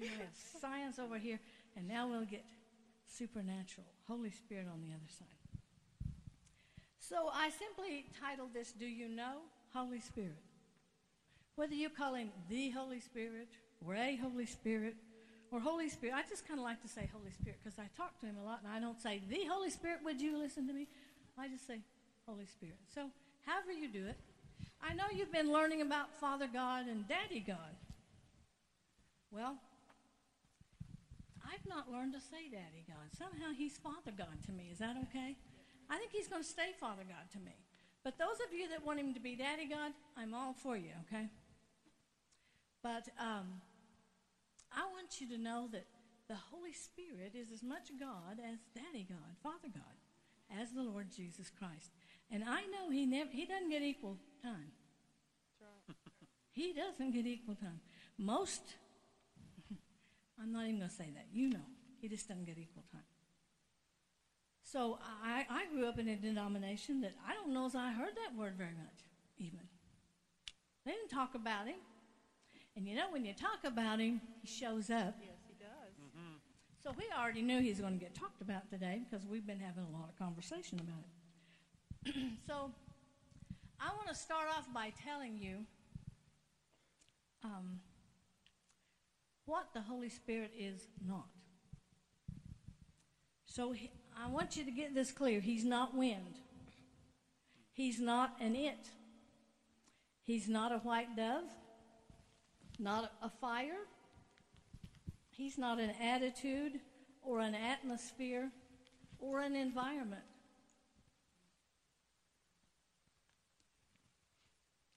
Have science over here, and now we'll get supernatural, Holy Spirit on the other side. So I simply titled this, Do You Know Holy Spirit? Whether you call him the Holy Spirit, or a Holy Spirit, or Holy Spirit, I just kind of like to say Holy Spirit because I talk to him a lot and I don't say, The Holy Spirit, would you listen to me? I just say, Holy Spirit. So, however you do it, I know you've been learning about Father God and Daddy God. Well, I've not learned to say Daddy God. Somehow he's Father God to me. Is that okay? I think he's going to stay Father God to me. But those of you that want him to be Daddy God, I'm all for you, okay? But um, I want you to know that the Holy Spirit is as much God as Daddy God, Father God, as the Lord Jesus Christ. And I know he never he doesn't get equal time. he doesn't get equal time. Most I'm not even going to say that. You know, he just doesn't get equal time. So I, I grew up in a denomination that I don't know as I heard that word very much, even. They didn't talk about him. And you know, when you talk about him, he shows up. Yes, he does. Mm-hmm. So we already knew he was going to get talked about today because we've been having a lot of conversation about it. so I want to start off by telling you um, what the Holy Spirit is not. So he, I want you to get this clear. He's not wind. He's not an it. He's not a white dove, not a fire. He's not an attitude or an atmosphere or an environment.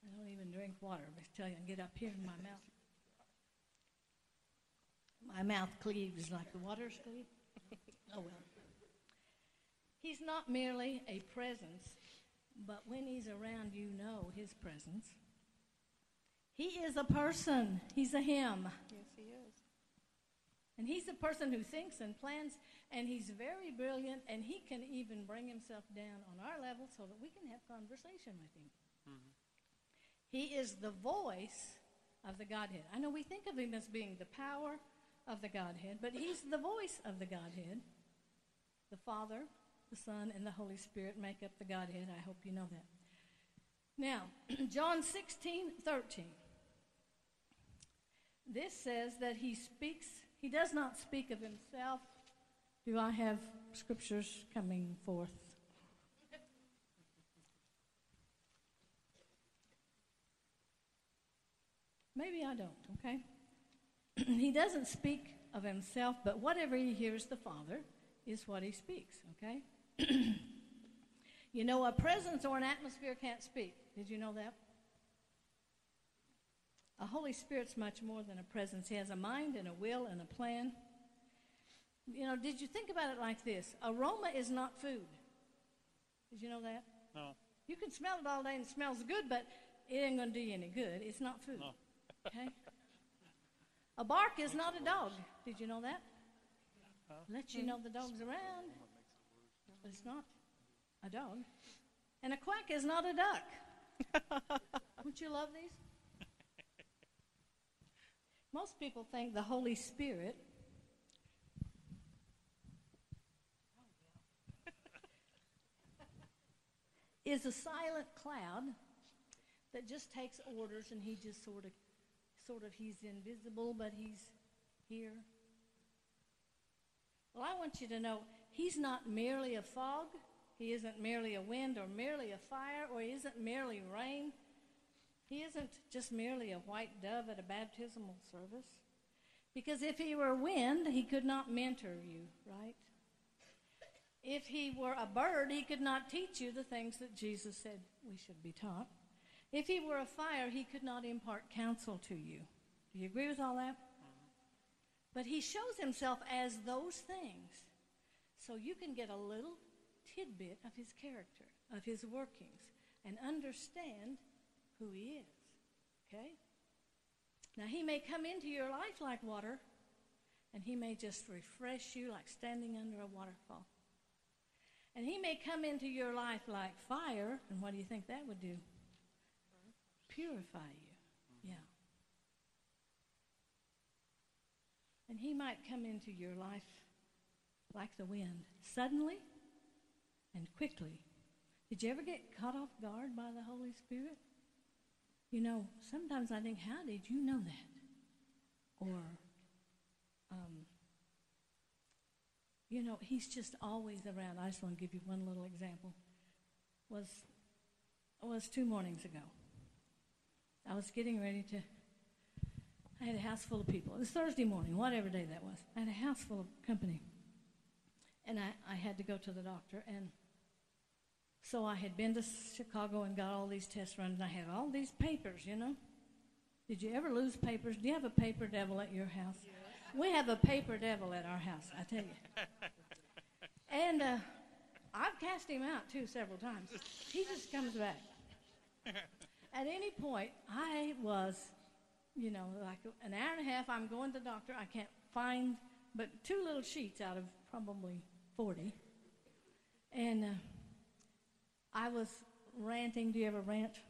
I don't even drink water, but I tell you, I get up here in my mouth. My mouth cleaves like the waters cleave. Oh well. He's not merely a presence, but when he's around, you know his presence. He is a person. He's a him. Yes, he is. And he's a person who thinks and plans, and he's very brilliant, and he can even bring himself down on our level so that we can have conversation with him. Mm-hmm. He is the voice of the Godhead. I know we think of him as being the power of the Godhead, but he's the voice of the Godhead. The Father, the Son, and the Holy Spirit make up the Godhead. I hope you know that. Now, John 16, 13. This says that he speaks, he does not speak of himself. Do I have scriptures coming forth? Maybe I don't, okay? he doesn't speak of himself, but whatever he hears the Father is what he speaks, okay? you know, a presence or an atmosphere can't speak. Did you know that? A Holy Spirit's much more than a presence. He has a mind and a will and a plan. You know, did you think about it like this? Aroma is not food. Did you know that? No. You can smell it all day and it smells good, but it ain't going to do you any good. It's not food. No. okay? A bark is not a dog. Did you know that? Let you know the dog's around, but it's not a dog. And a quack is not a duck. Wouldn't you love these? Most people think the Holy Spirit is a silent cloud that just takes orders and he just sort of sort of he's invisible but he's here. Well, I want you to know he's not merely a fog, he isn't merely a wind or merely a fire or he isn't merely rain. He isn't just merely a white dove at a baptismal service. Because if he were wind, he could not mentor you, right? If he were a bird, he could not teach you the things that Jesus said we should be taught. If he were a fire, he could not impart counsel to you. Do you agree with all that? Mm-hmm. But he shows himself as those things. So you can get a little tidbit of his character, of his workings, and understand who he is. Okay? Now, he may come into your life like water, and he may just refresh you like standing under a waterfall. And he may come into your life like fire, and what do you think that would do? Purify you. Yeah. And he might come into your life like the wind, suddenly and quickly. Did you ever get caught off guard by the Holy Spirit? You know, sometimes I think, how did you know that? Or, um, you know, he's just always around. I just want to give you one little example. Was was two mornings ago. I was getting ready to. I had a house full of people. It was Thursday morning, whatever day that was. I had a house full of company, and I, I had to go to the doctor. And so I had been to Chicago and got all these tests run, And I had all these papers, you know. Did you ever lose papers? Do you have a paper devil at your house? We have a paper devil at our house, I tell you. And uh, I've cast him out too several times. He just comes back. At any point, I was, you know, like an hour and a half. I'm going to the doctor. I can't find but two little sheets out of probably 40. And uh, I was ranting. Do you ever rant?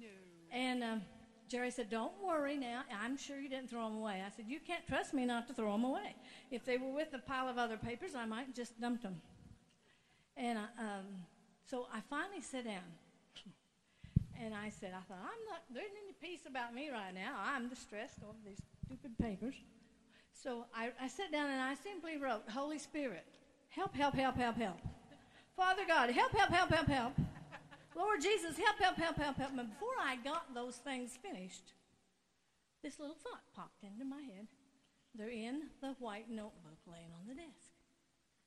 No. And. Um, Jerry said, Don't worry now. I'm sure you didn't throw them away. I said, You can't trust me not to throw them away. If they were with a pile of other papers, I might just dump them. And I, um, so I finally sat down. And I said, I thought, I'm not, there's any peace about me right now. I'm distressed over these stupid papers. So I, I sat down and I simply wrote, Holy Spirit, help, help, help, help, help. Father God, help, help, help, help, help. Lord Jesus, help, help, help, help, help. And before I got those things finished, this little thought popped into my head. They're in the white notebook laying on the desk.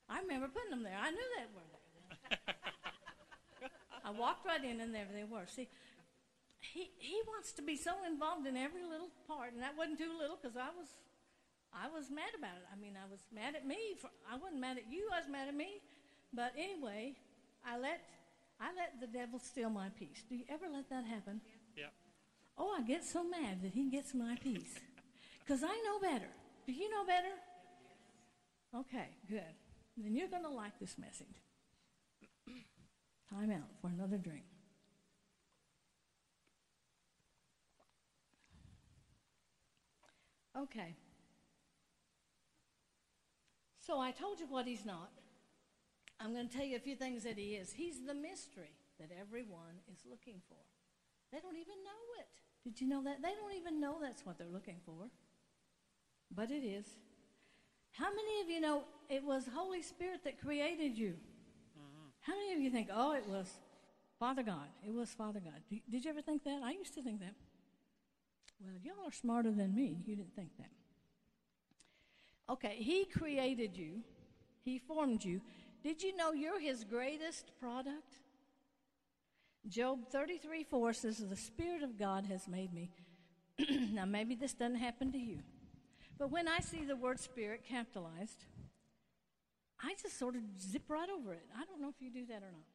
I remember putting them there. I knew they were there. I walked right in, and there they were. See, he he wants to be so involved in every little part, and that wasn't too little because I was I was mad about it. I mean, I was mad at me. For, I wasn't mad at you. I was mad at me. But anyway, I let I let the devil steal my peace. Do you ever let that happen? Yeah. Oh, I get so mad that he gets my peace. Because I know better. Do you know better? Okay, good. Then you're going to like this message. Time out for another drink. Okay. So I told you what he's not. I'm going to tell you a few things that he is. He's the mystery that everyone is looking for. They don't even know it. Did you know that? They don't even know that's what they're looking for. But it is. How many of you know it was Holy Spirit that created you? How many of you think, oh, it was Father God? It was Father God. Did you ever think that? I used to think that. Well, y'all are smarter than me. You didn't think that. Okay, He created you, He formed you, did you know you're his greatest product? Job 33 4 says, The Spirit of God has made me. now, maybe this doesn't happen to you, but when I see the word Spirit capitalized, I just sort of zip right over it. I don't know if you do that or not.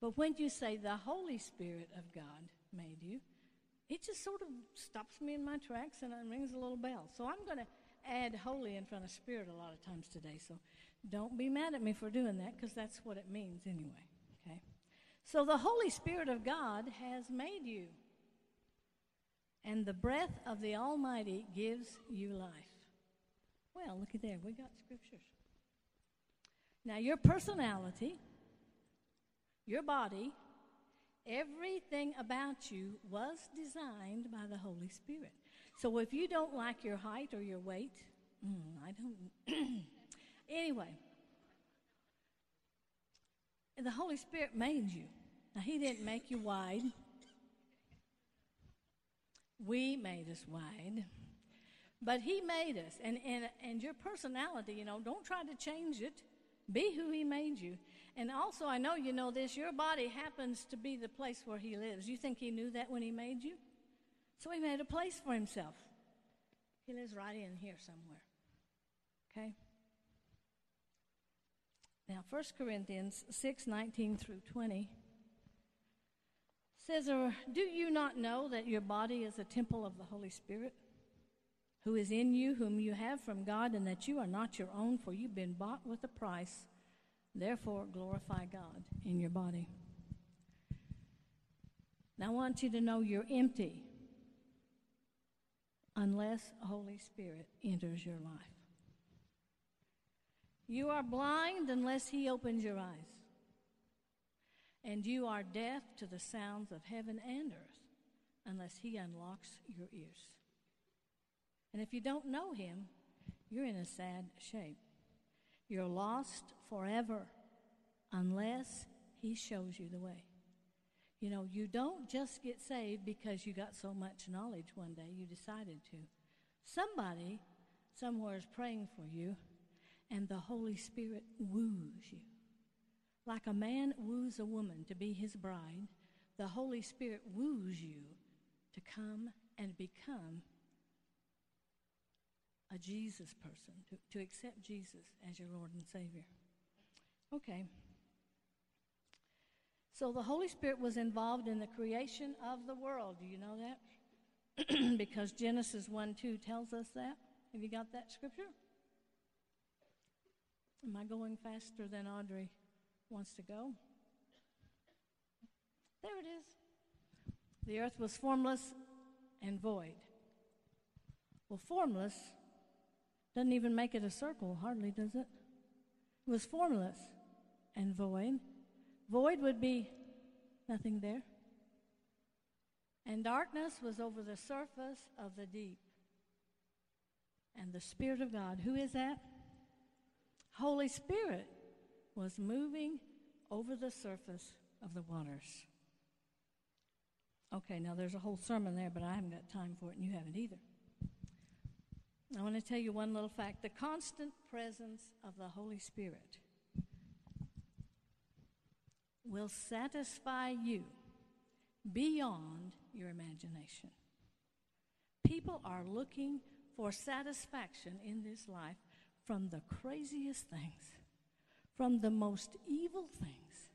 But when you say the Holy Spirit of God made you, it just sort of stops me in my tracks and it rings a little bell. So I'm going to add holy in front of spirit a lot of times today. So don't be mad at me for doing that because that's what it means anyway. Okay? So the Holy Spirit of God has made you. And the breath of the Almighty gives you life. Well, look at there. We got scriptures. Now, your personality, your body, everything about you was designed by the Holy Spirit. So if you don't like your height or your weight, mm, I don't. Anyway, the Holy Spirit made you. Now, He didn't make you wide. We made us wide. But He made us. And, and, and your personality, you know, don't try to change it. Be who He made you. And also, I know you know this your body happens to be the place where He lives. You think He knew that when He made you? So He made a place for Himself. He lives right in here somewhere. Okay? Now, 1 Corinthians 6 19 through 20 says, Or do you not know that your body is a temple of the Holy Spirit, who is in you, whom you have from God, and that you are not your own, for you've been bought with a price? Therefore, glorify God in your body. Now, I want you to know you're empty. unless Holy Spirit enters your life. You are blind unless He opens your eyes. And you are deaf to the sounds of heaven and earth unless He unlocks your ears. And if you don't know Him, you're in a sad shape. You're lost forever unless He shows you the way. You know, you don't just get saved because you got so much knowledge one day you decided to. Somebody somewhere is praying for you, and the Holy Spirit woos you. Like a man woos a woman to be his bride, the Holy Spirit woos you to come and become a Jesus person, to, to accept Jesus as your Lord and Savior. Okay. So the Holy Spirit was involved in the creation of the world. Do you know that? because Genesis 1 2 tells us that. Have you got that scripture? Am I going faster than Audrey wants to go? There it is. The earth was formless and void. Well, formless doesn't even make it a circle, hardly, does it? It was formless and void. Void would be nothing there. And darkness was over the surface of the deep. And the Spirit of God, who is that? Holy Spirit was moving over the surface of the waters. Okay, now there's a whole sermon there, but I haven't got time for it, and you haven't either. I want to tell you one little fact the constant presence of the Holy Spirit will satisfy you beyond your imagination. People are looking for satisfaction in this life from the craziest things, from the most evil things.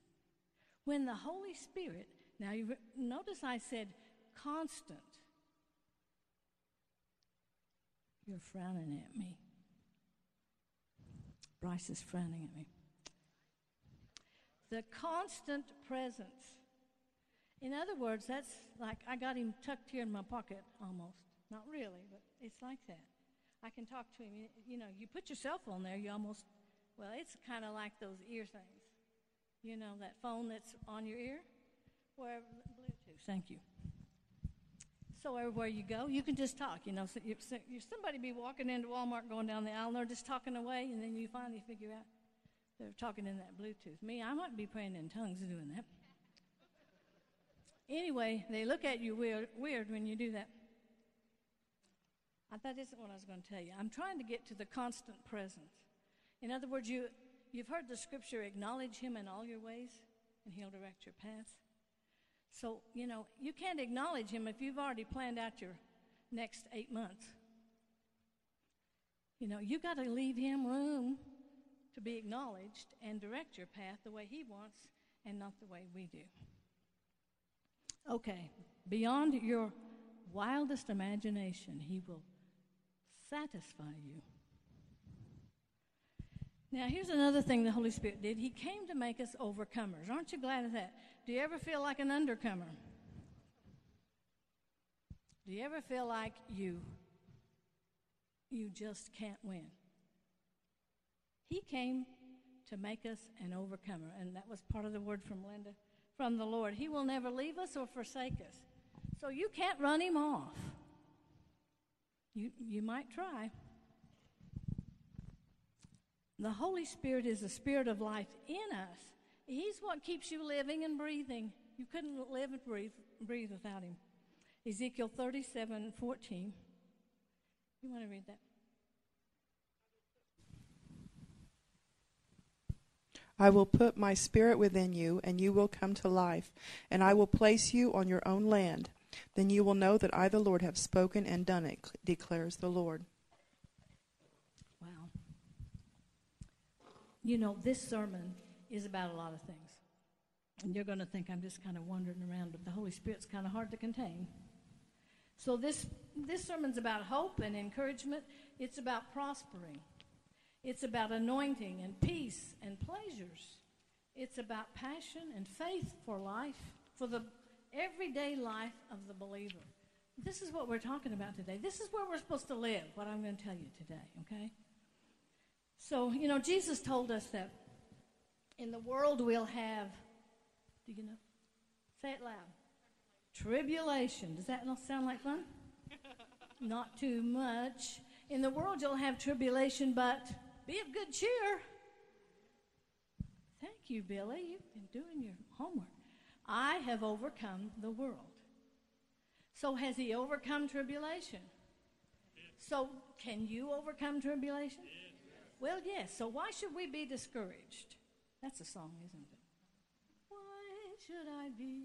When the Holy Spirit, now you notice I said constant. You're frowning at me. Bryce is frowning at me the constant presence. In other words, that's like I got him tucked here in my pocket almost. Not really, but it's like that. I can talk to him. You, know, you put your cell phone there, you almost, well, it's kind of like those ear things. You know, that phone that's on your ear? Where, Bluetooth, thank you. So everywhere you go, you can just talk. You know, so you, so somebody be walking into Walmart going down the aisle, and they're just talking away, and then you finally figure out, they're talking in that Bluetooth. Me, I might be praying in tongues doing that. Anyway, they look at you weird, weird when you do that. That isn't what I was going to tell you. I'm trying to get to the constant presence. In other words, you, you've heard the scripture acknowledge him in all your ways, and he'll direct your paths. So, you know, you can't acknowledge him if you've already planned out your next eight months. You know, you got to leave him room to be acknowledged and direct your path the way He wants and not the way we do. Okay, beyond your wildest imagination, He will satisfy you. Now, here's another thing the Holy Spirit did. He came to make us overcomers. Aren't you glad of that? Do you ever feel like an undercomer? Do you ever feel like you you just can't win? He came to make us an overcomer. And that was part of the word from Linda, from the Lord. He will never leave us or forsake us. So you can't run him off. You, you might try. The Holy Spirit is the spirit of life in us. He's what keeps you living and breathing. You couldn't live and breathe, breathe without him. Ezekiel 37 14. You want to read that? I will put my spirit within you, and you will come to life, and I will place you on your own land. Then you will know that I, the Lord, have spoken and done it, declares the Lord. Wow. You know, this sermon is about a lot of things. And you're going to think I'm just kind of wandering around, but the Holy Spirit's kind of hard to contain. So this this sermon's about hope and encouragement. It's about prospering. It's about anointing and peace and pleasures. It's about passion and faith for life, for the everyday life of the believer. this is what we're talking about today. This is where we're supposed to live, what I'm going to tell you today, okay? So, you know, Jesus told us that in the world we'll have, do you know? Say it loud. Tribulation. Does that not sound like fun? not too much. In the world you'll have tribulation, but be of good cheer. Thank you, Billy. You've been doing your homework. I have overcome the world. So, has he overcome tribulation? So, can you overcome tribulation? Well, yes. So, why should we be discouraged? That's a song, isn't it? Why should I be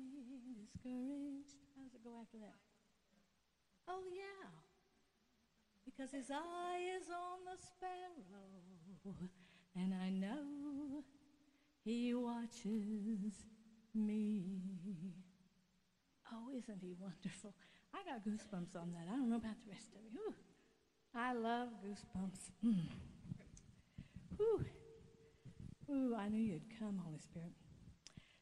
discouraged? How does it go after that? Oh, yeah. Because his eye is on the sparrow, and I know he watches me. Oh, isn't he wonderful? I got goosebumps on that. I don't know about the rest of you. I love goosebumps. Mm. Whew. Ooh, I knew you'd come, Holy Spirit.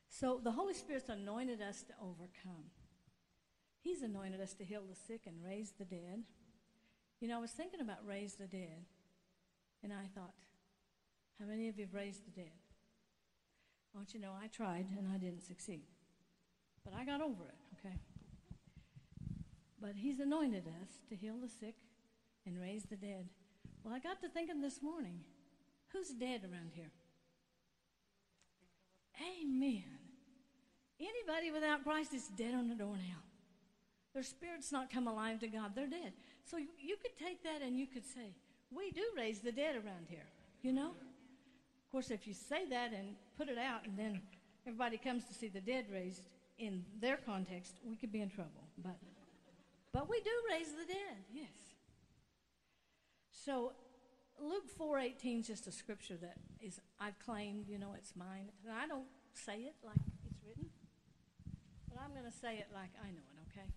So the Holy Spirit's anointed us to overcome. He's anointed us to heal the sick and raise the dead. You know, I was thinking about raise the dead, and I thought, how many of you have raised the dead? I want you to know I tried and I didn't succeed. But I got over it, okay? But He's anointed us to heal the sick and raise the dead. Well, I got to thinking this morning who's dead around here? Amen. Anybody without Christ is dead on the door now. Their spirit's not come alive to God. They're dead. So you, you could take that and you could say, we do raise the dead around here, you know? Of course, if you say that and put it out and then everybody comes to see the dead raised in their context, we could be in trouble. But, but we do raise the dead, yes. So Luke 4.18 is just a scripture that is, I've claimed, you know, it's mine. And I don't say it like it's written, but I'm going to say it like I know it, okay?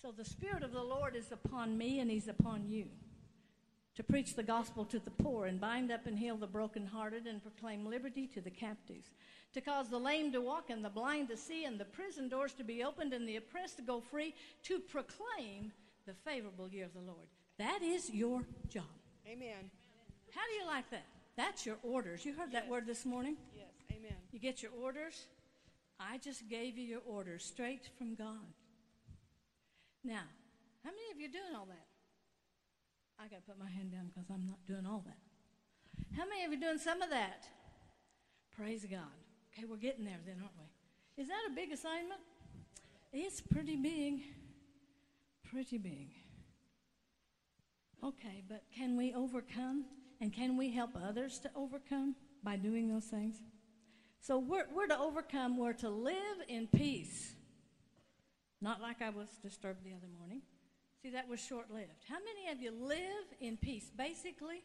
So the Spirit of the Lord is upon me and He's upon you to preach the gospel to the poor and bind up and heal the brokenhearted and proclaim liberty to the captives, to cause the lame to walk and the blind to see and the prison doors to be opened and the oppressed to go free, to proclaim the favorable year of the Lord. That is your job. Amen. How do you like that? That's your orders. You heard that word this morning? Yes. Amen. You get your orders? I just gave you your orders straight from God. Now, how many of you are doing all that? I got to put my hand down because I'm not doing all that. How many of you are doing some of that? Praise God. Okay, we're getting there then, aren't we? Is that a big assignment? It's pretty big. Pretty big. Okay, but can we overcome? And can we help others to overcome by doing those things? So we're, we're to overcome, we're to live in peace. Not like I was disturbed the other morning. See, that was short lived. How many of you live in peace? Basically,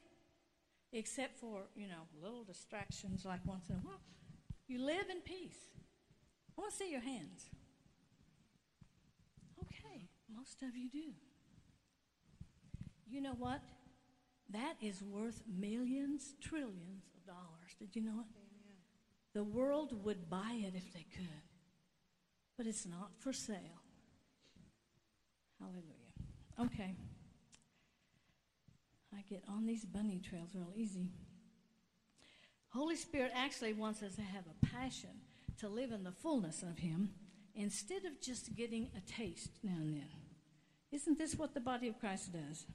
except for, you know, little distractions like once in a while, you live in peace. I want to see your hands. Okay, most of you do. You know what? That is worth millions, trillions of dollars. Did you know it? The world would buy it if they could, but it's not for sale. Hallelujah. Okay. I get on these bunny trails real easy. Holy Spirit actually wants us to have a passion to live in the fullness of Him instead of just getting a taste now and then. Isn't this what the body of Christ does?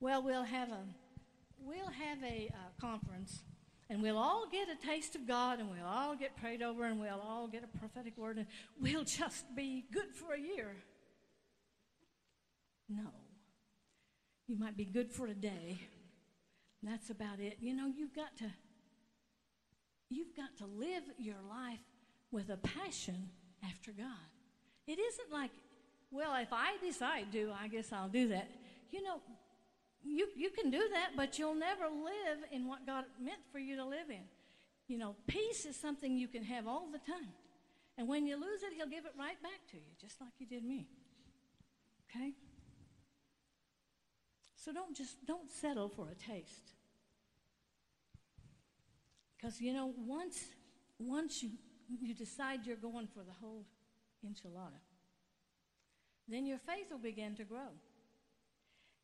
Well, we'll have a we'll have a uh, conference, and we'll all get a taste of God, and we'll all get prayed over, and we'll all get a prophetic word, and we'll just be good for a year. No, you might be good for a day. That's about it. You know, you've got to you've got to live your life with a passion after God. It isn't like, well, if I decide to, I guess I'll do that. You know, you, you can do that, but you'll never live in what God meant for you to live in. You know, peace is something you can have all the time. And when you lose it, He'll give it right back to you, just like He did me. Okay? So don't just don't settle for a taste. Because you know, once once you you decide you're going for the whole enchilada, then your faith will begin to grow.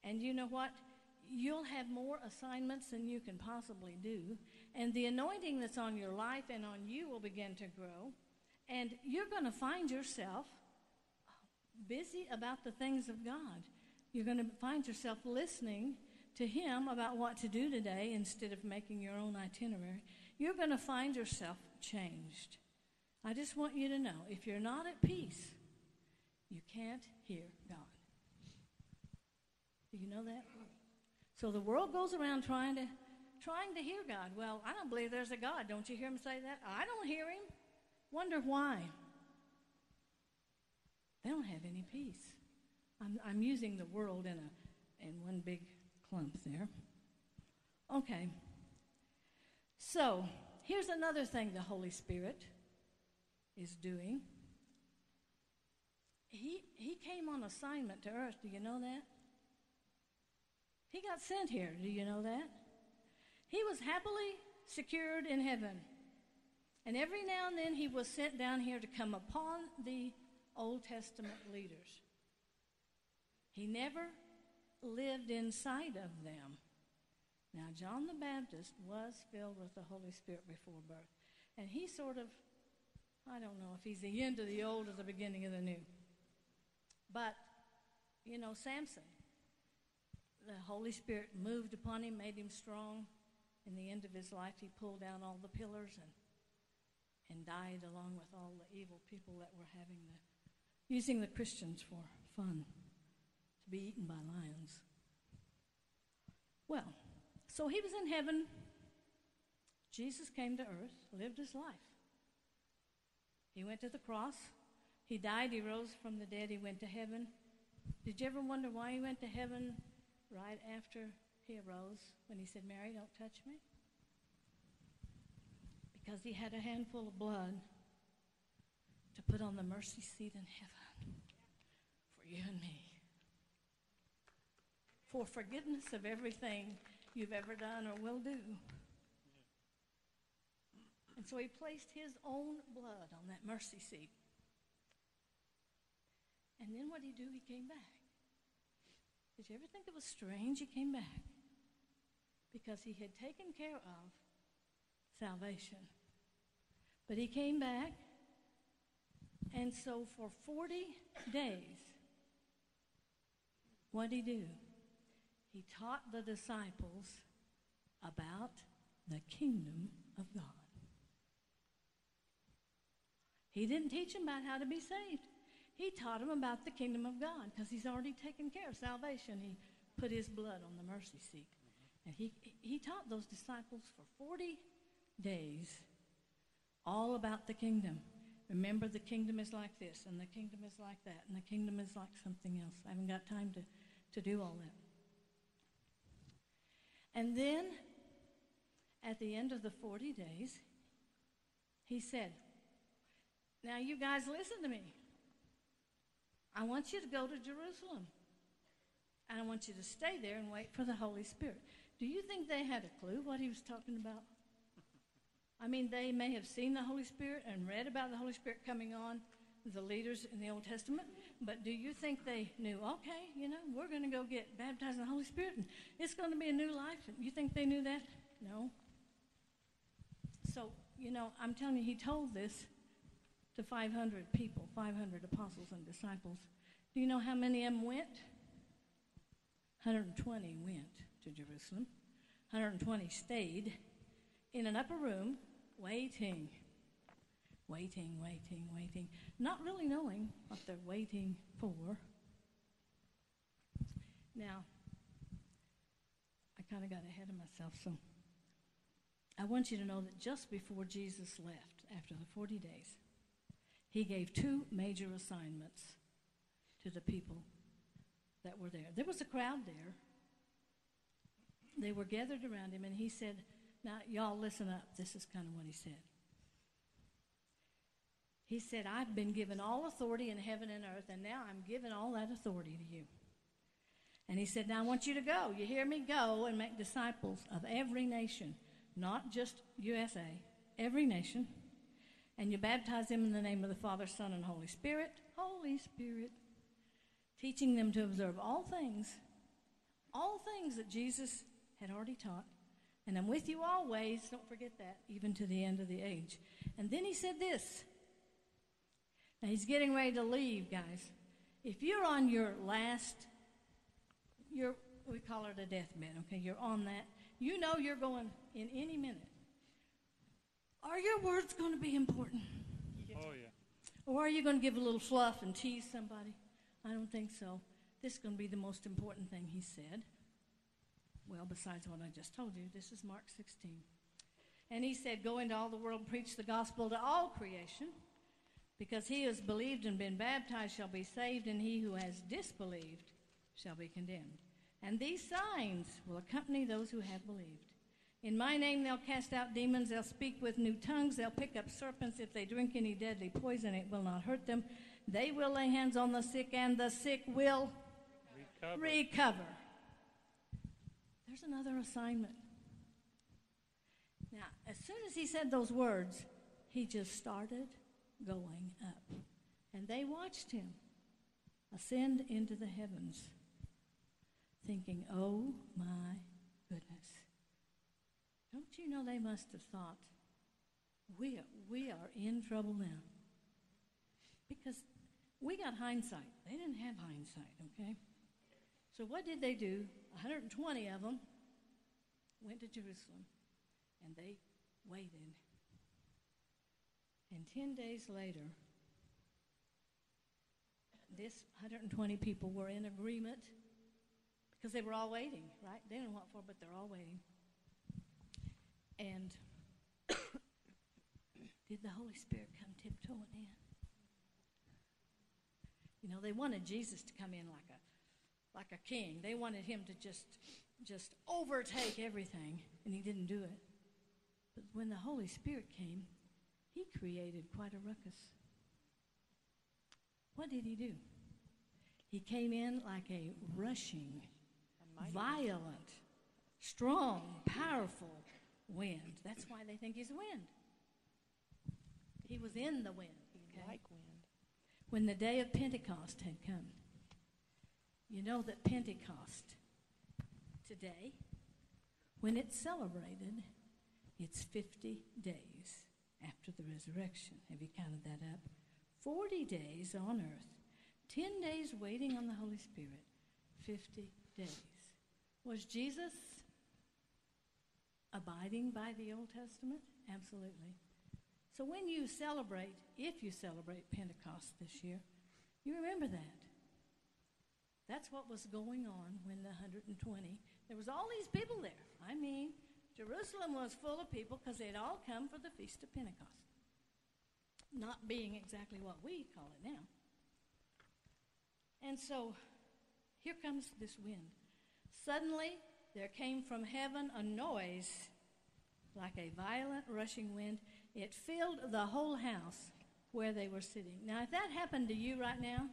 And you know what? You'll have more assignments than you can possibly do. And the anointing that's on your life and on you will begin to grow. And you're going to find yourself busy about the things of God. You're going to find yourself listening to Him about what to do today instead of making your own itinerary. You're going to find yourself changed. I just want you to know if you're not at peace, you can't hear God. Do you know that? So the world goes around trying to trying to hear God. Well, I don't believe there's a God. Don't you hear him say that? I don't hear him. Wonder why. They don't have any peace. I'm, I'm using the world in a in one big clump there. Okay. So here's another thing the Holy Spirit is doing. He he came on assignment to earth. Do you know that? He got sent here. Do you know that? He was happily secured in heaven. And every now and then he was sent down here to come upon the Old Testament leaders. He never lived inside of them. Now, John the Baptist was filled with the Holy Spirit before birth. And he sort of, I don't know if he's the end of the old or the beginning of the new. But, you know, Samson, the Holy Spirit moved upon him, made him strong. In the end of his life, he pulled down all the pillars and, and died along with all the evil people that were having the, using the Christians for fun to be eaten by lions. Well, so he was in heaven. Jesus came to earth, lived his life. He went to the cross. He died. He rose from the dead. He went to heaven. Did you ever wonder why he went to heaven right after he arose when he said, Mary, don't touch me? Because he had a handful of blood to put on the mercy seat in heaven for you and me. For forgiveness of everything you've ever done or will do. And so he placed his own blood on that mercy seat. And then what did he do? He came back. Did you ever think it was strange he came back? Because he had taken care of salvation. But he came back, and so for 40 days, what did he do? He taught the disciples about the kingdom of God. He didn't teach them about how to be saved. He taught him about the kingdom of God because he's already taken care of salvation. He put his blood on the mercy seat. And he, he taught those disciples for 40 days all about the kingdom. Remember, the kingdom is like this, and the kingdom is like that, and the kingdom is like something else. I haven't got time to, to do all that. And then, at the end of the 40 days, he said, Now, you guys, listen to me. I want you to go to Jerusalem. And I want you to stay there and wait for the Holy Spirit. Do you think they had a clue what he was talking about? I mean, they may have seen the Holy Spirit and read about the Holy Spirit coming on the leaders in the Old Testament, but do you think they knew, okay, you know, we're going to go get baptized in the Holy Spirit and it's going to be a new life? You think they knew that? No. So, you know, I'm telling you, he told this to 500 people, 500 apostles and disciples. Do you know how many of them went? 120 went to Jerusalem. 120 stayed in an upper room waiting, waiting, waiting, waiting, not really knowing what they're waiting for. Now, I kind of got ahead of myself, so I want you to know that just before Jesus left, after the 40 days, he gave two major assignments to the people that were there. There was a crowd there. They were gathered around him, and he said, Now, y'all listen up. This is kind of what he said. He said, I've been given all authority in heaven and earth, and now I'm giving all that authority to you. And he said, Now I want you to go. You hear me? Go and make disciples of every nation, not just USA, every nation and you baptize them in the name of the Father, Son, and Holy Spirit. Holy Spirit. teaching them to observe all things, all things that Jesus had already taught. And I'm with you always, don't forget that, even to the end of the age. And then he said this. Now he's getting ready to leave, guys. If you're on your last, you're, we call it a deathbed, okay? You're on that. You know you're going in any minute. Are your words going to be important? Oh, yeah. Or are you going to give a little fluff and tease somebody? I don't think so. This is going to be the most important thing he said. Well, besides what I just told you, this is Mark 16. And he said, Go into all the world and preach the gospel to all creation, because he who has believed and been baptized shall be saved, and he who has disbelieved shall be condemned. And these signs will accompany those who have believed. In my name they'll cast out demons, they'll speak with new tongues, they'll pick up serpents. If they drink any deadly poison, it will not hurt them. They will lay hands on the sick, and the sick will Recover. recover. There's another assignment. Now, as soon as he said those words, he just started going up. And they watched him ascend into the heavens, thinking, oh my goodness. Don't you know they must have thought, we are, we are in trouble now? Because we got hindsight. They didn't have hindsight, okay? So what did they do? 120 of them went to Jerusalem and they waited. And 10 days later, this 120 people were in agreement because they were all waiting, right? They didn't want for, but they're all waiting. And did the Holy Spirit come tiptoeing in? You know, they wanted Jesus to come in like a like a king. They wanted him to just just overtake everything, and he didn't do it. But when the Holy Spirit came, he created quite a ruckus. What did he do? He came in like a rushing, violent, strong, powerful wind. That's why they think he's wind. He was in the wind. okay? Like wind. When the day of Pentecost had come, you know that Pentecost today, when it's celebrated, it's 50 days after the resurrection. Have you counted that up? 40 days on earth, 10 days waiting on the Holy Spirit, 50 days. Was Jesus abiding by the Old Testament? Absolutely. So when you celebrate, if you celebrate Pentecost this year, you remember that. That's what was going on when the 120, there was all these people there. I mean, Jerusalem was full of people because they'd all come for the Feast of Pentecost. Not being exactly what we call it now. And so here comes this wind. Suddenly there came from heaven a noise like a violent rushing wind. It filled the whole house where they were sitting. Now, if that happened to you right now,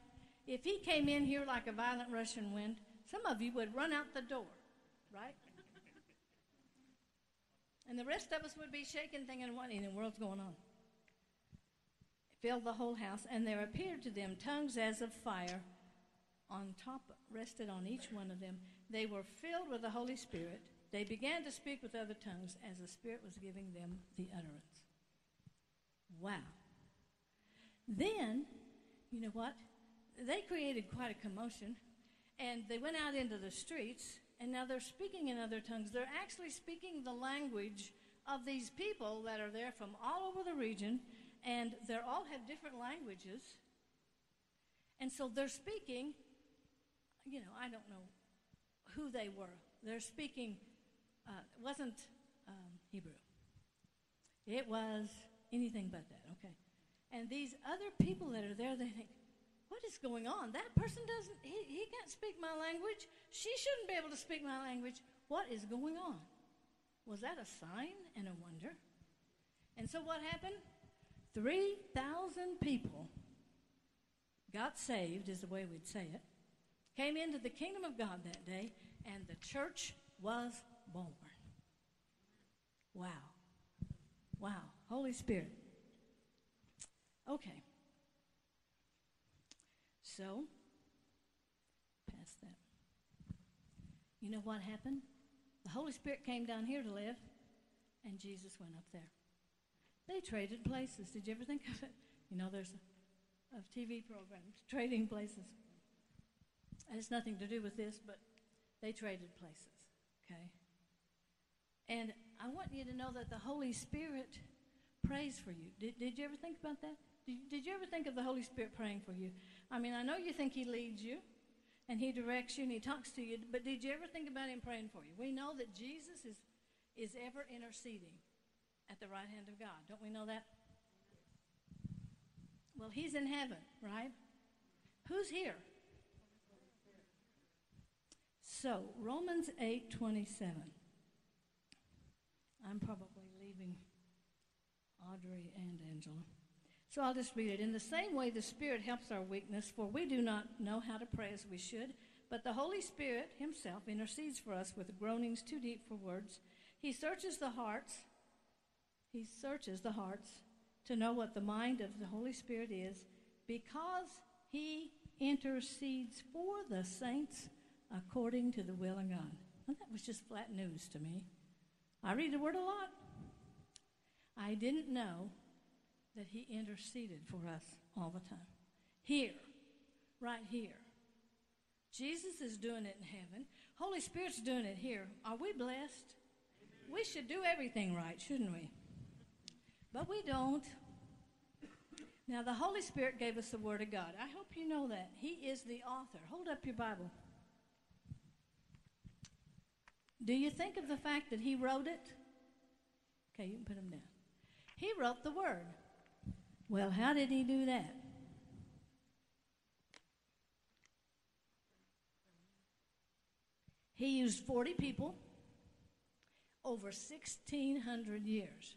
if he came in here like a violent rushing wind, some of you would run out the door, right? and the rest of us would be shaking, thinking, what in the world's going on? It filled the whole house, and there appeared to them tongues as of fire on top, rested on each one of them. They were filled with the Holy Spirit. They began to speak with other tongues as the Spirit was giving them the utterance. Wow. Then, you know what? They created quite a commotion, and they went out into the streets, and now they're speaking in other tongues. They're actually speaking the language of these people that are there from all over the region, and they all have different languages. And so they're speaking, you know, I don't know who they were. They're speaking, uh, it wasn't um, Hebrew, it was anything but that, okay? And these other people that are there, they think, what is going on? That person doesn't, he, he can't speak my language. She shouldn't be able to speak my language. What is going on? Was that a sign and a wonder? And so what happened? 3,000 people got saved, is the way we'd say it, came into the kingdom of God that day, and the church was born. Wow. Wow. Holy Spirit. Okay. So, past that. You know what happened? The Holy Spirit came down here to live, and Jesus went up there. They traded places. Did you ever think of it? You know, there's a, a TV programs trading places. And it's nothing to do with this, but they traded places. Okay? And I want you to know that the Holy Spirit prays for you. Did, did you ever think about that? Did, did you ever think of the Holy Spirit praying for you? I mean, I know you think He leads you and He directs you and He talks to you, but did you ever think about Him praying for you? We know that Jesus is, is ever interceding at the right hand of God. Don't we know that? Well, He's in heaven, right? Who's here? So, Romans 8 27. I'm probably leaving Audrey and Angela. So I'll just read it. In the same way, the Spirit helps our weakness, for we do not know how to pray as we should, but the Holy Spirit Himself intercedes for us with groanings too deep for words. He searches the hearts. He searches the hearts to know what the mind of the Holy Spirit is, because He intercedes for the saints according to the will of God. That was just flat news to me. I read the Word a lot. I didn't know that He interceded for us all the time. Here, right here. Jesus is doing it in heaven. Holy Spirit's doing it here. Are we blessed? We should do everything right, shouldn't we? But we don't. Now, the Holy Spirit gave us the Word of God. I hope you know that. He is the author. Hold up your Bible. Do you think of the fact that He wrote it? Okay, you can put them down. He wrote the Word. Well, how did He do that? He used 40 people over 1,600 years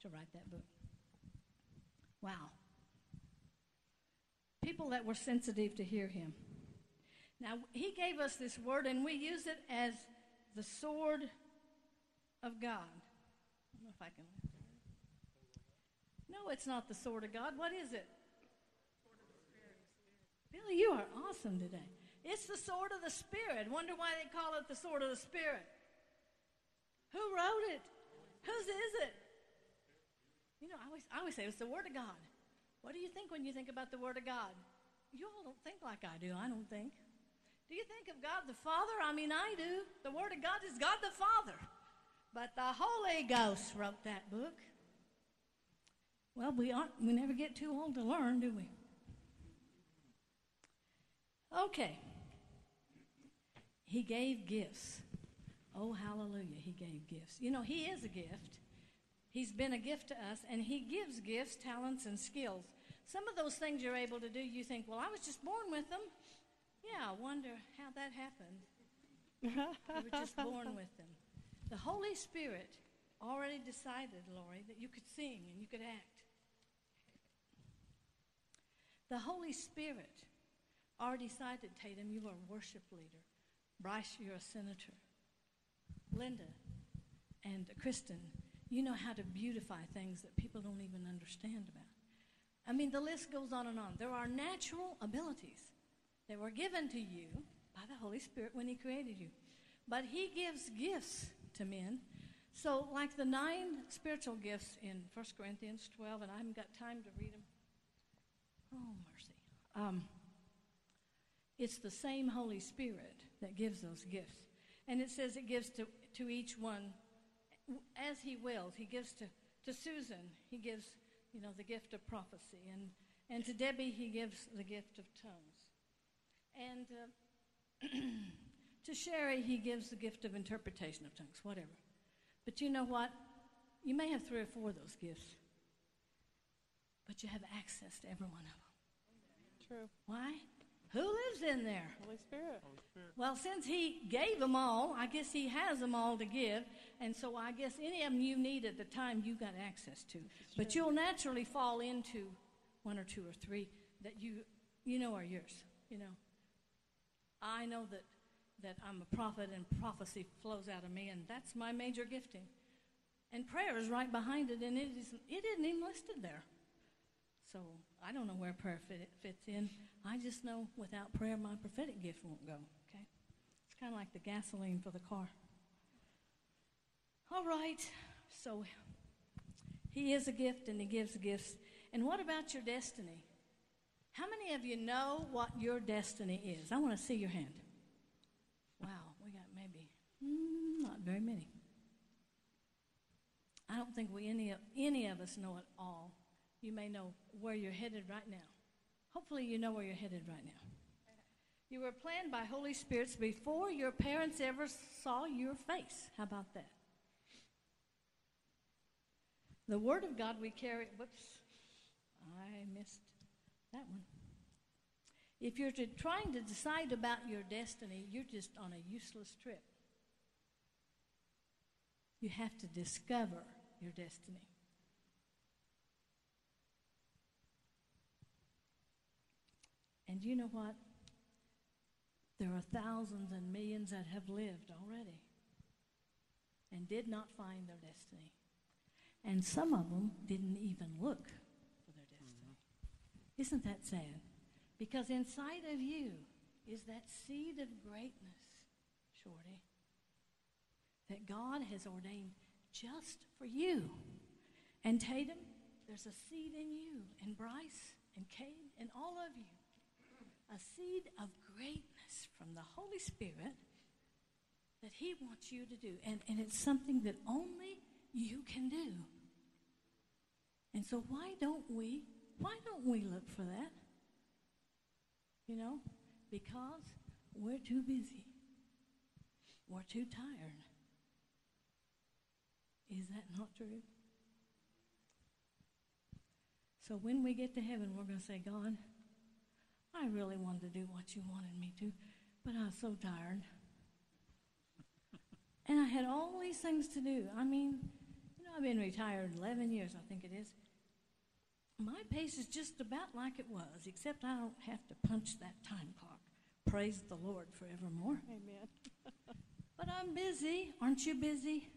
to write that book. Wow. People that were sensitive to hear him. Now, he gave us this word, and we use it as the sword of God. I don't know if I can. No, it's not the sword of God. What is it? Billy, you are awesome today. It's the sword of the Spirit. Wonder why they call it the sword of the Spirit. Who wrote it? Whose is it? You know, I always, I always say it's the Word of God. What do you think when you think about the Word of God? You all don't think like I do, I don't think. Do you think of God the Father? I mean, I do. The Word of God is God the Father. But the Holy Ghost wrote that book. Well, we aren't we never get too old to learn, do we? Okay. He gave gifts. Oh, hallelujah, he gave gifts. You know, he is a gift. He's been a gift to us, and he gives gifts, talents, and skills. Some of those things you're able to do, you think, well, I was just born with them. Yeah, I wonder how that happened. you were just born with them. The Holy Spirit already decided, Lori, that you could sing and you could act. The Holy Spirit already decided, Tatum, you are a worship leader. Bryce, you're a senator. Linda and Kristen, you know how to beautify things that people don't even understand about. I mean, the list goes on and on. There are natural abilities that were given to you by the Holy Spirit when He created you. But He gives gifts to men. So, like the nine spiritual gifts in 1 Corinthians 12, and I haven't got time to read them. Oh, mercy. Um, it's the same Holy Spirit that gives those gifts. And it says it gives to, to each one as he wills. He gives to, to Susan, he gives, you know, the gift of prophecy. And, and to Debbie, he gives the gift of tongues. And uh, to Sherry, he gives the gift of interpretation of tongues, whatever. But you know what? You may have three or four of those gifts, but you have access to every one of them. True. Why? Who lives in there? Holy Spirit. Holy Spirit. Well, since he gave them all, I guess he has them all to give. And so I guess any of them you need at the time, you got access to. But you'll naturally fall into one or two or three that you, you know are yours. You know, I know that, that I'm a prophet and prophecy flows out of me, and that's my major gifting. And prayer is right behind it, and it, is, it isn't even listed there. So I don't know where prayer fit, fits in. I just know without prayer, my prophetic gift won't go. Okay? It's kind of like the gasoline for the car. All right. So he is a gift and he gives gifts. And what about your destiny? How many of you know what your destiny is? I want to see your hand. Wow, we got maybe mm, not very many. I don't think we any of, any of us know it all. You may know where you're headed right now. Hopefully, you know where you're headed right now. You were planned by Holy Spirits before your parents ever saw your face. How about that? The Word of God we carry. Whoops, I missed that one. If you're to, trying to decide about your destiny, you're just on a useless trip. You have to discover your destiny. And you know what? There are thousands and millions that have lived already and did not find their destiny. And some of them didn't even look for their destiny. Mm-hmm. Isn't that sad? Because inside of you is that seed of greatness, Shorty, that God has ordained just for you. And Tatum, there's a seed in you, and Bryce, and Cade, and all of you. A seed of greatness from the Holy Spirit that He wants you to do. And, and it's something that only you can do. And so why don't we, why don't we look for that? You know, because we're too busy. We're too tired. Is that not true? So when we get to heaven, we're going to say, God, I really wanted to do what you wanted me to, but I was so tired. and I had all these things to do. I mean, you know, I've been retired 11 years, I think it is. My pace is just about like it was, except I don't have to punch that time clock. Praise the Lord forevermore. Amen. but I'm busy. Aren't you busy?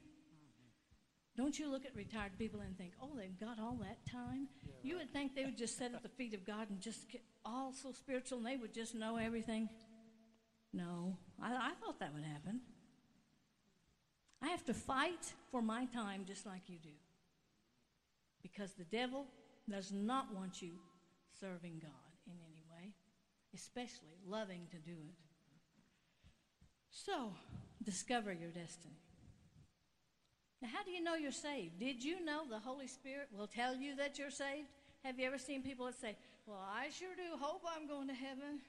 Don't you look at retired people and think, oh, they've got all that time? Yeah, you would think they would just sit at the feet of God and just get all so spiritual and they would just know everything. No, I, I thought that would happen. I have to fight for my time just like you do. Because the devil does not want you serving God in any way, especially loving to do it. So, discover your destiny. Now, how do you know you're saved? Did you know the Holy Spirit will tell you that you're saved? Have you ever seen people that say, Well, I sure do hope I'm going to heaven?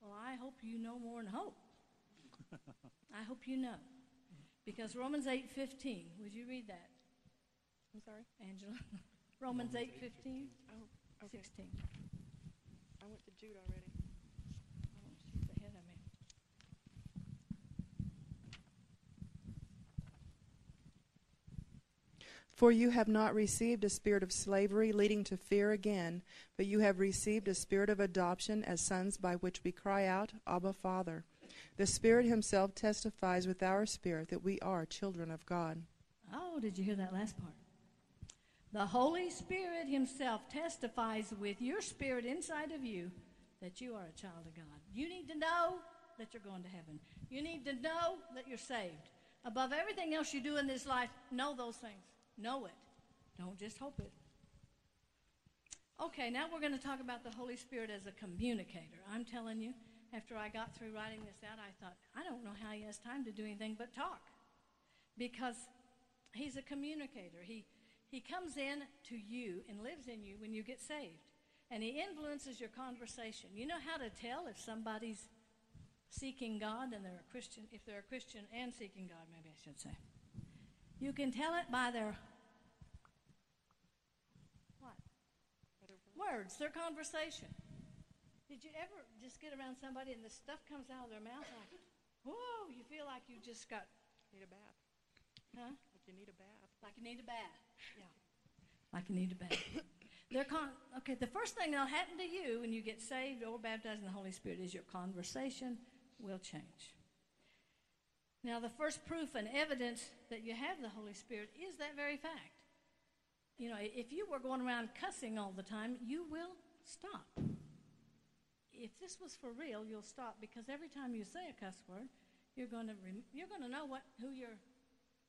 Well, I hope you know more than hope. I hope you know. Because Romans 8:15, would you read that? I'm sorry? Angela. Romans 8:15? Oh, okay. 16. I went to Jude already. Oh, For you have not received a spirit of slavery leading to fear again, but you have received a spirit of adoption as sons by which we cry out, Abba, Father. The Spirit Himself testifies with our spirit that we are children of God. Oh, did you hear that last part? The Holy Spirit Himself testifies with your spirit inside of you that you are a child of God. You need to know that you're going to heaven. You need to know that you're saved. Above everything else you do in this life, know those things. Know it. Don't just hope it. Okay, now we're going to talk about the Holy Spirit as a communicator. I'm telling you, after I got through writing this out, I thought, I don't know how he has time to do anything but talk. Because he's a communicator. He, he comes in to you and lives in you when you get saved. And he influences your conversation. You know how to tell if somebody's seeking God and they're a Christian, if they're a Christian and seeking God, maybe I should say. You can tell it by their what? Words, their conversation. Did you ever just get around somebody and the stuff comes out of their mouth like, whoa, you feel like you just got. Need a bath. Huh? Like you need a bath. Like you need a bath. Yeah. Like you need a bath. They're con- okay, the first thing that'll happen to you when you get saved or baptized in the Holy Spirit is your conversation will change. Now, the first proof and evidence that you have the Holy Spirit is that very fact. You know, if you were going around cussing all the time, you will stop. If this was for real, you'll stop because every time you say a cuss word, you're going to rem- you're going to know what who you're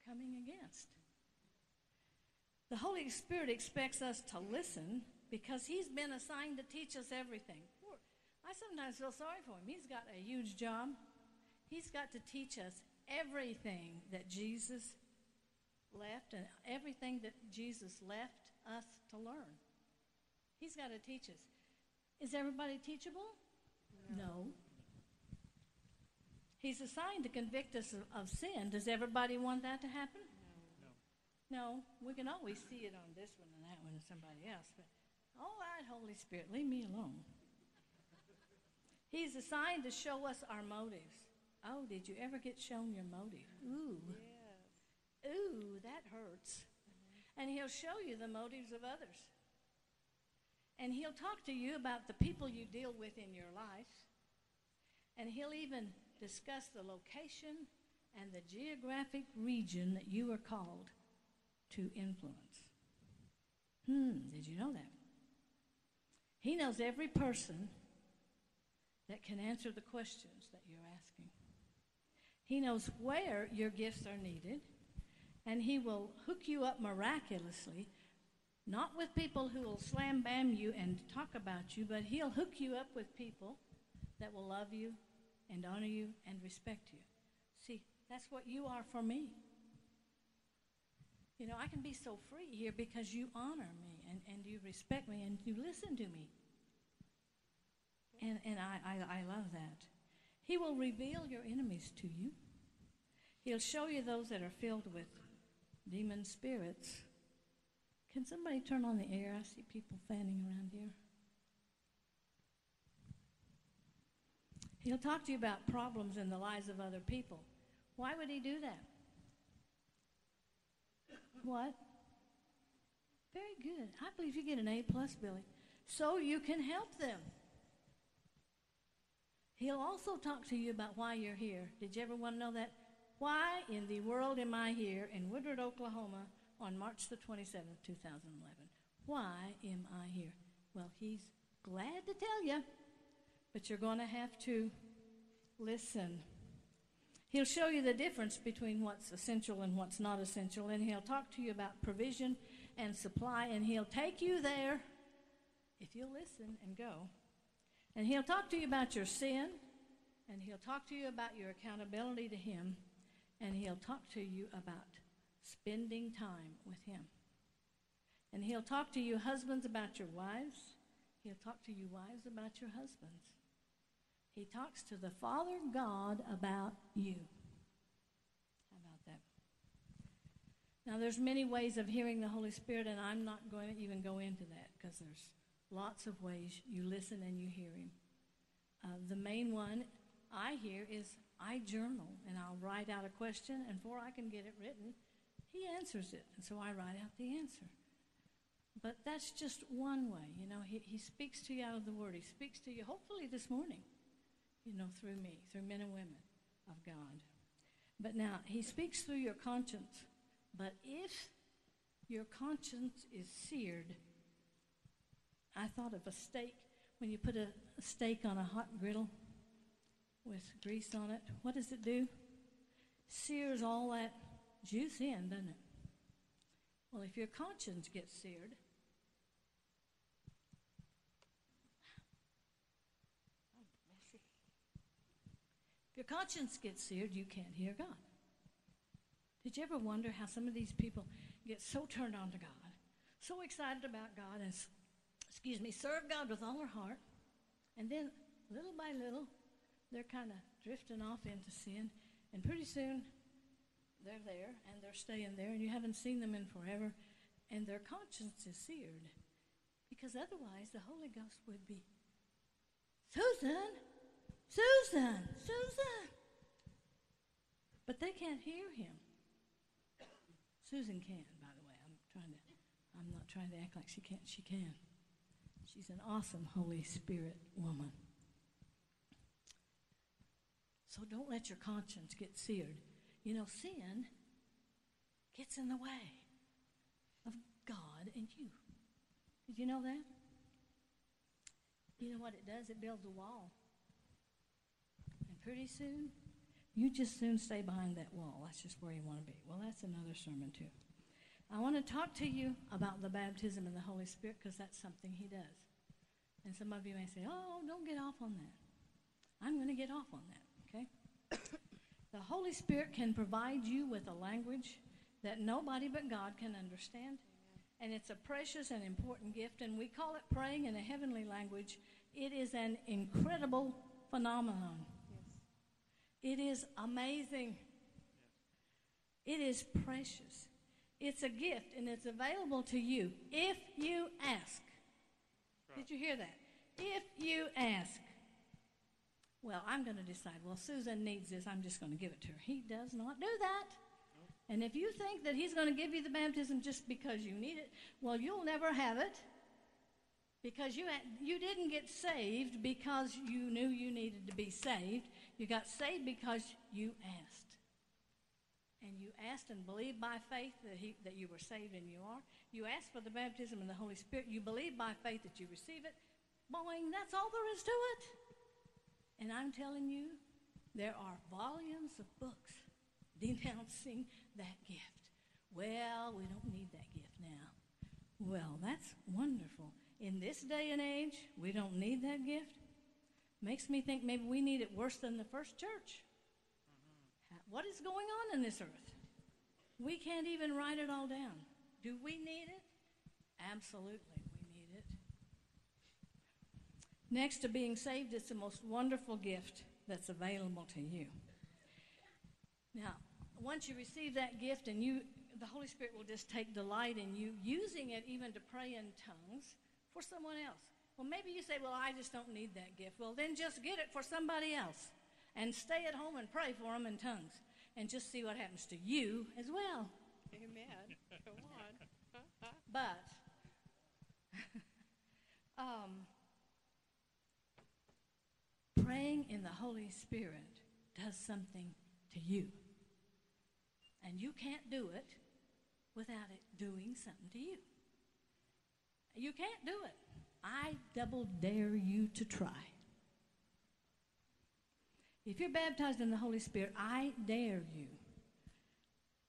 coming against. The Holy Spirit expects us to listen because He's been assigned to teach us everything. I sometimes feel sorry for him. He's got a huge job. He's got to teach us everything that Jesus left and everything that Jesus left us to learn. He's got to teach us. Is everybody teachable? No. He's assigned to convict us of, of sin. Does everybody want that to happen? No. We can always see it on this one and that one and somebody else, but all right, Holy Spirit, leave me alone. He's assigned to show us our motives. Oh, did you ever get shown your motive? Ooh. Ooh, that hurts. And he'll show you the motives of others. And he'll talk to you about the people you deal with in your life. And he'll even discuss the location and the geographic region that you are called to influence. Hmm, did you know that? He knows every person that can answer the questions that you're asking. He knows where your gifts are needed, and He will hook you up miraculously, not with people who will slam bam you and talk about you, but He'll hook you up with people that will love you and honor you and respect you. See, that's what you are for me. You know, I can be so free here because you honor me and, and you respect me and you listen to me. And, and I, I, I love that. He will reveal your enemies to you. He'll show you those that are filled with demon spirits. Can somebody turn on the air? I see people fanning around here. He'll talk to you about problems in the lives of other people. Why would he do that? What? Very good. I believe you get an A plus, Billy. So you can help them. He'll also talk to you about why you're here. Did you ever want to know that? Why in the world am I here in Woodward, Oklahoma on March the 27th, 2011? Why am I here? Well, he's glad to tell you, but you're going to have to listen. He'll show you the difference between what's essential and what's not essential, and he'll talk to you about provision and supply, and he'll take you there if you'll listen and go. And he'll talk to you about your sin, and he'll talk to you about your accountability to him, and he'll talk to you about spending time with him. And he'll talk to you, husbands, about your wives. He'll talk to you, wives, about your husbands. He talks to the Father God about you. How about that? Now, there's many ways of hearing the Holy Spirit, and I'm not going to even go into that because there's lots of ways you listen and you hear Him. Uh, the main one I hear is I journal, and I'll write out a question, and before I can get it written, He answers it, and so I write out the answer. But that's just one way. You know, he, he speaks to you out of the Word. He speaks to you, hopefully, this morning you know, through me, through men and women of God. But now, he speaks through your conscience. But if your conscience is seared, I thought of a steak. When you put a, steak on a hot griddle with grease on it, what does it do? Sears all that juice in, doesn't it? Well, if your conscience gets seared, Your conscience gets seared, you can't hear God. Did you ever wonder how some of these people get so turned on to God, so excited about God, and, excuse me, serve God with all their heart, and then little by little, they're kind of drifting off into sin, and pretty soon they're there, and they're staying there, and you haven't seen them in forever, and their conscience is seared. Because otherwise, the Holy Ghost would be, Susan, Susan, Susan. But they can't hear him. Susan can, by the way. I'm trying to I'm not trying to act like she can't. She can. She's an awesome Holy Spirit woman. So don't let your conscience get seared. You know, sin gets in the way of God and you. Did you know that? You know what it does? It builds a wall. Pretty soon, you just soon stay behind that wall. That's just where you want to be. Well, that's another sermon, too. I want to talk to you about the baptism in the Holy Spirit because that's something He does. And some of you may say, oh, don't get off on that. I'm going to get off on that, okay? the Holy Spirit can provide you with a language that nobody but God can understand. And it's a precious and important gift, and we call it praying in a heavenly language. It is an incredible phenomenon. It is amazing. It is precious. It's a gift, and it's available to you if you ask. Did you hear that? If you ask. Well, I'm going to decide, well, Susan needs this. I'm just going to give it to her. He does not do that. And if you think that he's going to give you the baptism just because you need it, well, you'll never have it because you, you didn't get saved because you knew you needed to be saved. You got saved because you asked. And you asked and believed by faith that, he, that you were saved and you are. You asked for the baptism in the Holy Spirit. You believe by faith that you receive it. Boing, that's all there is to it. And I'm telling you, there are volumes of books denouncing that gift. Well, we don't need that gift now. Well, that's wonderful. In this day and age, we don't need that gift. Makes me think maybe we need it worse than the first church. Mm-hmm. What is going on in this earth? We can't even write it all down. Do we need it? Absolutely, we need it. Next to being saved, it's the most wonderful gift that's available to you. Now, once you receive that gift and you the Holy Spirit will just take delight in you using it even to pray in tongues for someone else. Well, maybe you say, Well, I just don't need that gift. Well, then just get it for somebody else and stay at home and pray for them in tongues and just see what happens to you as well. Amen. Go on. But, um, praying in the Holy Spirit does something to you. And you can't do it without it doing something to you. You can't do it. I double dare you to try. If you're baptized in the Holy Spirit, I dare you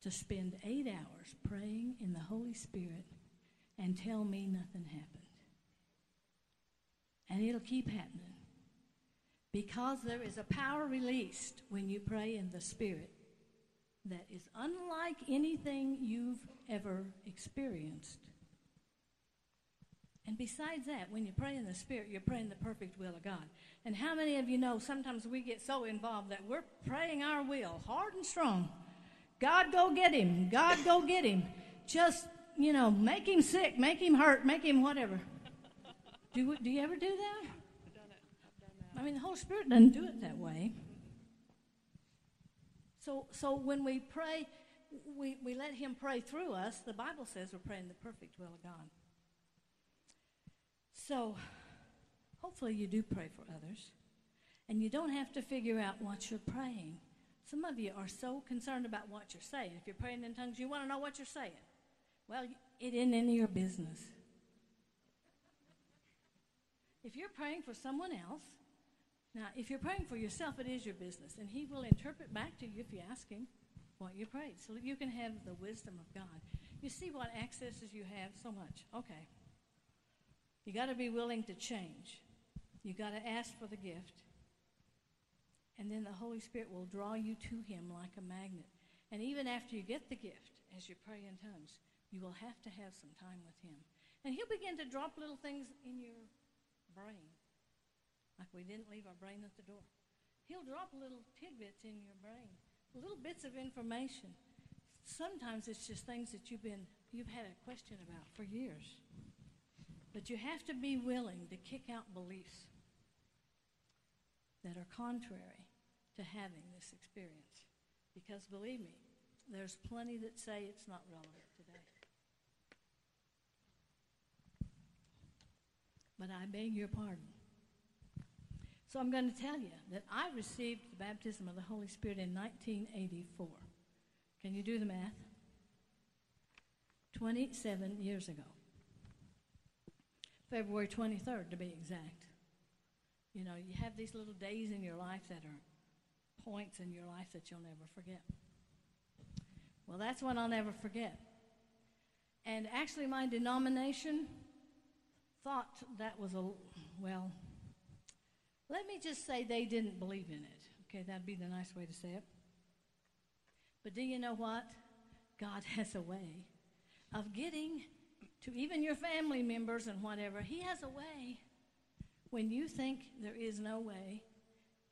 to spend eight hours praying in the Holy Spirit and tell me nothing happened. And it'll keep happening. Because there is a power released when you pray in the Spirit that is unlike anything you've ever experienced. And besides that, when you pray in the Spirit, you're praying the perfect will of God. And how many of you know sometimes we get so involved that we're praying our will hard and strong? God, go get him. God, go get him. Just, you know, make him sick, make him hurt, make him whatever. Do, do you ever do that? I mean, the Holy Spirit doesn't do it that way. So, so when we pray, we, we let Him pray through us. The Bible says we're praying the perfect will of God. So, hopefully, you do pray for others. And you don't have to figure out what you're praying. Some of you are so concerned about what you're saying. If you're praying in tongues, you want to know what you're saying. Well, it isn't any of your business. If you're praying for someone else, now, if you're praying for yourself, it is your business, and He will interpret back to you if you ask Him what you prayed, so that you can have the wisdom of God. You see what accesses you have so much. Okay. You got to be willing to change. You got to ask for the gift, and then the Holy Spirit will draw you to Him like a magnet. And even after you get the gift, as you pray in tongues, you will have to have some time with Him, and He'll begin to drop little things in your brain like we didn't leave our brain at the door. He'll drop little tidbits in your brain, little bits of information. Sometimes it's just things that you've been you've had a question about for years. But you have to be willing to kick out beliefs that are contrary to having this experience. Because believe me, there's plenty that say it's not relevant today. But I beg your pardon. So I'm going to tell you that I received the baptism of the Holy Spirit in 1984. Can you do the math? 27 years ago. February 23rd, to be exact. You know, you have these little days in your life that are points in your life that you'll never forget. Well, that's one I'll never forget. And actually, my denomination thought that was a, well, let me just say they didn't believe in it. Okay, that'd be the nice way to say it. But do you know what? God has a way of getting to even your family members and whatever. He has a way when you think there is no way.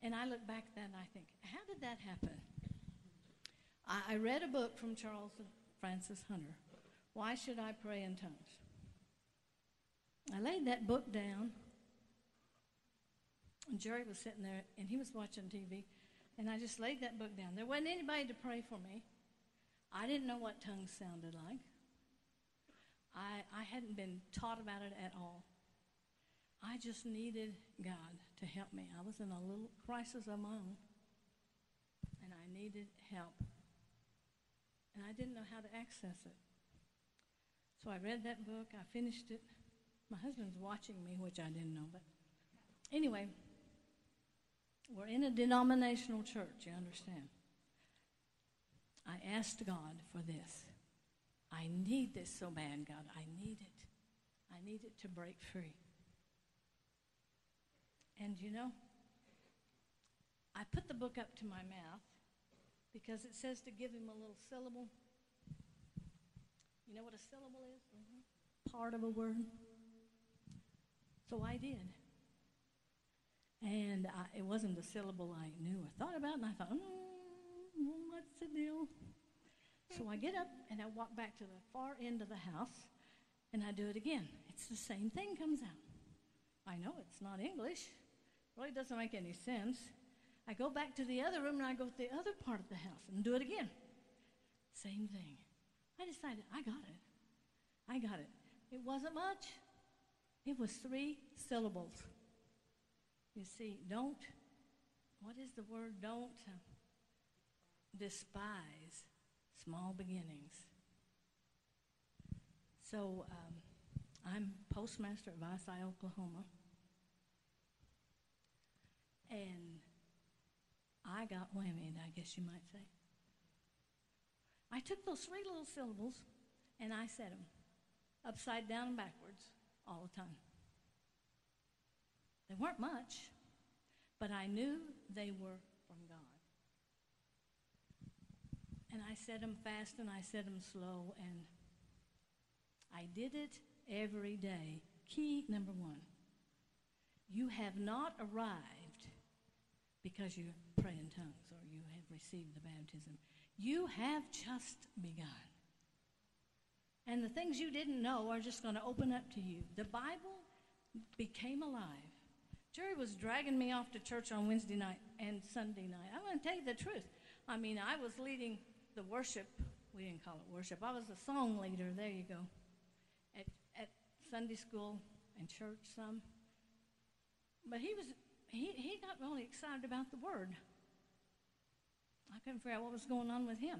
And I look back that and I think, how did that happen? I, I read a book from Charles Frances Hunter. Why should I pray in tongues? I laid that book down, and Jerry was sitting there, and he was watching TV, and I just laid that book down. There wasn't anybody to pray for me. I didn't know what tongues sounded like. I, I hadn't been taught about it at all. I just needed God to help me. I was in a little crisis of my own, and I needed help. And I didn't know how to access it. So I read that book, I finished it. My husband's watching me, which I didn't know, but anyway, we're in a denominational church, you understand. I asked God for this. I need this so bad, God. I need it. I need it to break free. And you know, I put the book up to my mouth because it says to give him a little syllable. You know what a syllable is? Mm-hmm. Part of a word. So I did. And I, it wasn't the syllable I knew or thought about, and I thought, mm, what's the deal? So I get up and I walk back to the far end of the house, and I do it again. It's the same thing comes out. I know it's not English. Really doesn't make any sense. I go back to the other room and I go to the other part of the house and do it again. Same thing. I decided I got it. I got it. It wasn't much. It was three syllables. You see, don't, what is the word? Don't despise small beginnings. So um, I'm postmaster at Vici, Oklahoma. And I got whammied, I guess you might say. I took those three little syllables and I said them upside down and backwards all the time. They weren't much, but I knew they were from God. And I said them fast and I said them slow, and I did it every day. Key number one you have not arrived because you pray in tongues or you have received the baptism. You have just begun. And the things you didn't know are just going to open up to you. The Bible became alive Jerry was dragging me off to church on Wednesday night and Sunday night. I'm going to tell you the truth. I mean, I was leading the worship. We didn't call it worship. I was a song leader. There you go. At, at Sunday school and church some. But he was he, he got really excited about the word. I couldn't figure out what was going on with him.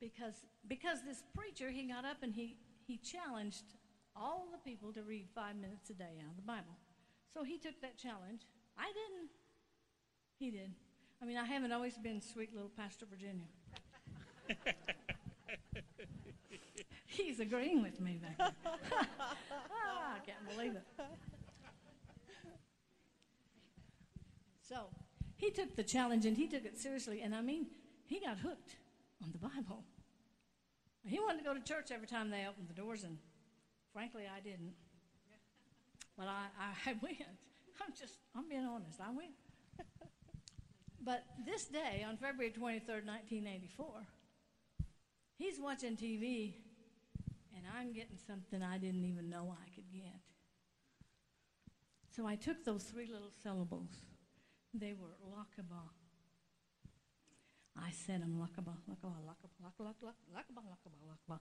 Because because this preacher he got up and he, he challenged all the people to read five minutes a day out of the Bible. So he took that challenge. I didn't. He did. I mean, I haven't always been sweet little Pastor Virginia. He's agreeing with me there. ah, I can't believe it. So he took the challenge and he took it seriously. And I mean, he got hooked on the Bible. He wanted to go to church every time they opened the doors, and frankly, I didn't. But I, I, I went. I'm just, I'm being honest. I went. but this day, on February 23rd, 1984, he's watching TV, and I'm getting something I didn't even know I could get. So I took those three little syllables. They were lakaba. I said them lakaba, lakaba, lakaba, lakaba, lakaba, lakaba, lakaba.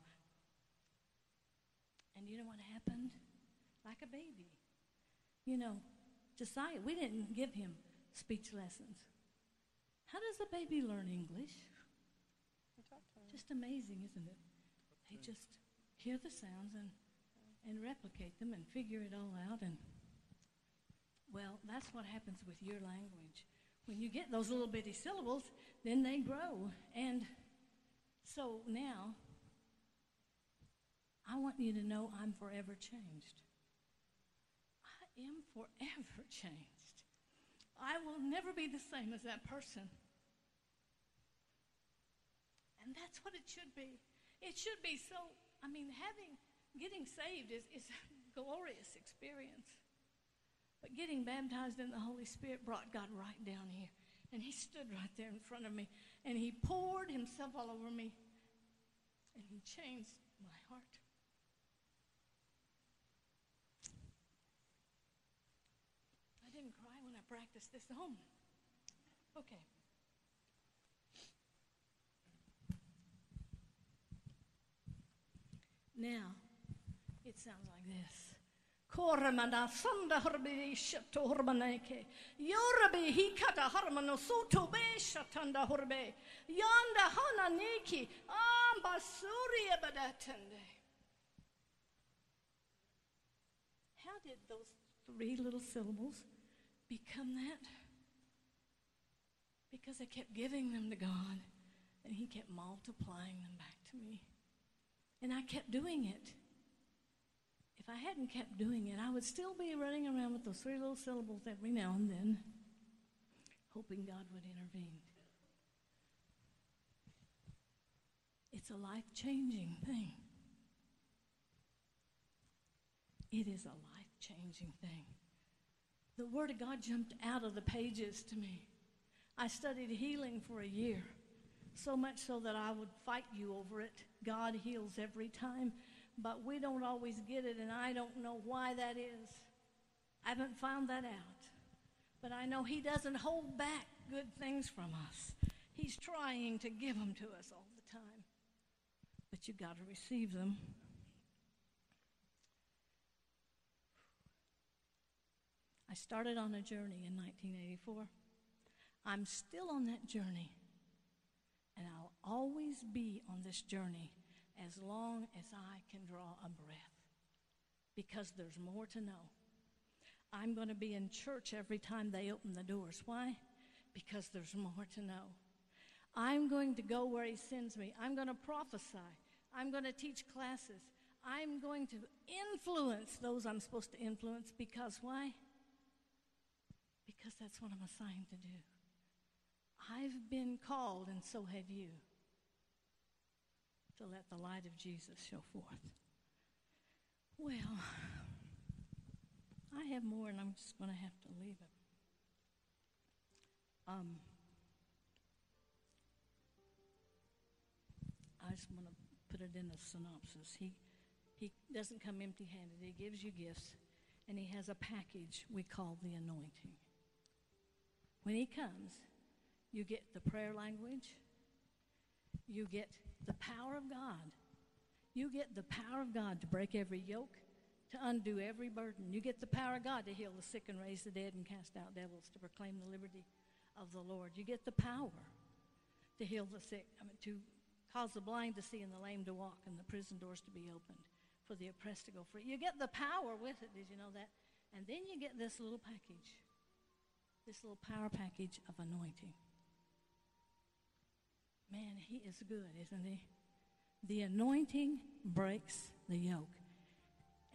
And you know what happened? Like a baby. You know, Josiah, we didn't give him speech lessons. How does a baby learn English? Just amazing, isn't it? They just hear the sounds and, and replicate them and figure it all out. And, well, that's what happens with your language. When you get those little bitty syllables, then they grow. And so now, I want you to know I'm forever changed. I am forever changed. I will never be the same as that person. And that's what it should be. It should be so, I mean, having, getting saved is, is a glorious experience. But getting baptized in the Holy Spirit brought God right down here. And He stood right there in front of me. And He poured Himself all over me. And He changed my heart. I didn't cry when I practiced this home. Okay. Now, it sounds like this. Kormana sanda horbi shato hormaneke. Yorabi hikata harmano soto be shatanda horbe. Yanda hana neki. Ambasuri abadatende. How did those three little syllables become that? Because I kept giving them to God and He kept multiplying them back to me. And I kept doing it. If I hadn't kept doing it, I would still be running around with those three little syllables every now and then, hoping God would intervene. It's a life changing thing. It is a life changing thing. The Word of God jumped out of the pages to me. I studied healing for a year, so much so that I would fight you over it. God heals every time but we don't always get it, and I don't know why that is. I haven't found that out. But I know He doesn't hold back good things from us. He's trying to give them to us all the time. But you've got to receive them. I started on a journey in 1984. I'm still on that journey, and I'll always be on this journey as long as I can draw a breath because there's more to know. I'm going to be in church every time they open the doors. Why? Because there's more to know. I'm going to go where He sends me. I'm going to prophesy. I'm going to teach classes. I'm going to influence those I'm supposed to influence because why? Because that's what I'm assigned to do. I've been called, and so have you to let the light of Jesus show forth. Well, I have more, and I'm just going to have to leave it. Um, I just want to put it in a synopsis. He, he doesn't come empty handed, He gives you gifts, and He has a package we call the anointing. When He comes, you get the prayer language, you get the power of God. You get the power of God to break every yoke, to undo every burden. You get the power of God to heal the sick and raise the dead and cast out devils, to proclaim the liberty of the Lord. You get the power to heal the sick, I mean, to cause the blind to see and the lame to walk and the prison doors to be opened, for the oppressed to go free. You get the power with it. Did you know that? And then you get this little package, this little power package of anointing. Man, he is good, isn't he? The anointing breaks the yoke.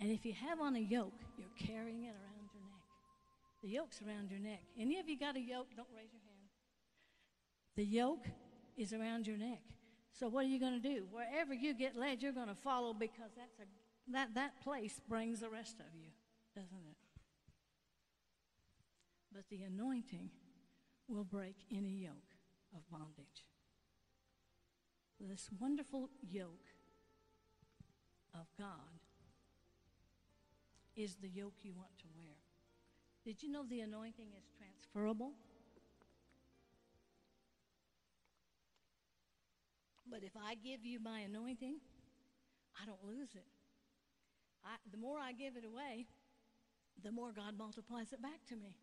And if you have on a yoke, you're carrying it around your neck. The yoke's around your neck. Any of you got a yoke? Don't raise your hand. The yoke is around your neck. So what are you going to do? Wherever you get led, you're going to follow because that's a, that, that place brings the rest of you, doesn't it? But the anointing will break any yoke of bondage this wonderful yoke of God is the yoke you want to wear. Did you know the anointing is transferable? But if I give you my anointing, I don't lose it. I, the more I give it away, the more God multiplies it back to me.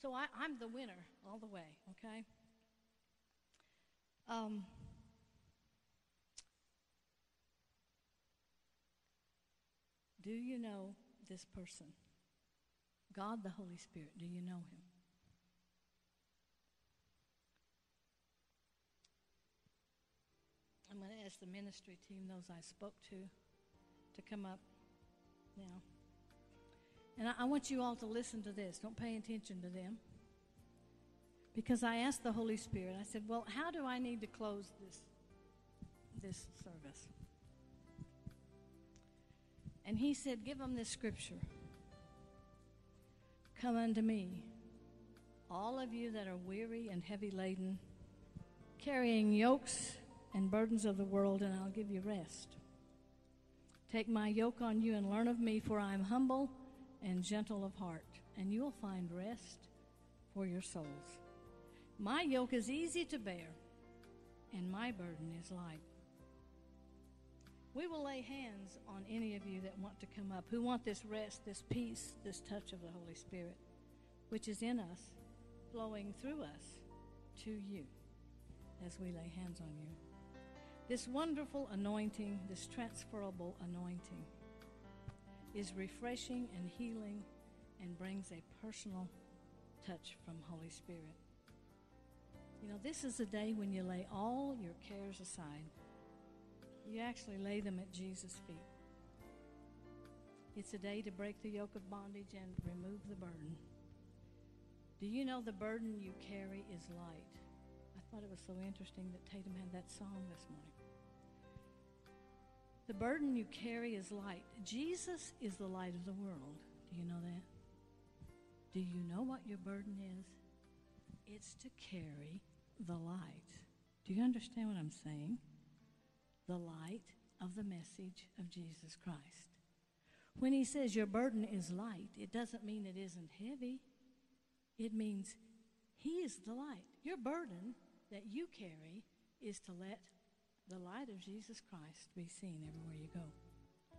So I, am the winner all the way, okay? Um, Do you know this person? God the Holy Spirit, do you know him? I'm going to ask the ministry team, those I spoke to, to come up now. And I, I want you all to listen to this. Don't pay attention to them. Because I asked the Holy Spirit, I said, Well, how do I need to close this, this service? And he said, Give them this scripture Come unto me, all of you that are weary and heavy laden, carrying yokes and burdens of the world, and I'll give you rest. Take my yoke on you and learn of me, for I am humble and gentle of heart, and you will find rest for your souls. My yoke is easy to bear, and my burden is light. We will lay hands on any of you that want to come up, who want this rest, this peace, this touch of the Holy Spirit, which is in us, flowing through us to you as we lay hands on you. This wonderful anointing, this transferable anointing, is refreshing and healing and brings a personal touch from Holy Spirit. You know, this is a day when you lay all your cares aside. You actually lay them at Jesus' feet. It's a day to break the yoke of bondage and remove the burden. Do you know the burden you carry is light? I thought it was so interesting that Tatum had that song this morning. The burden you carry is light. Jesus is the light of the world. Do you know that? Do you know what your burden is? It's to carry the light. Do you understand what I'm saying? The light of the message of Jesus Christ. When he says your burden is light, it doesn't mean it isn't heavy. It means he is the light. Your burden that you carry is to let the light of Jesus Christ be seen everywhere you go.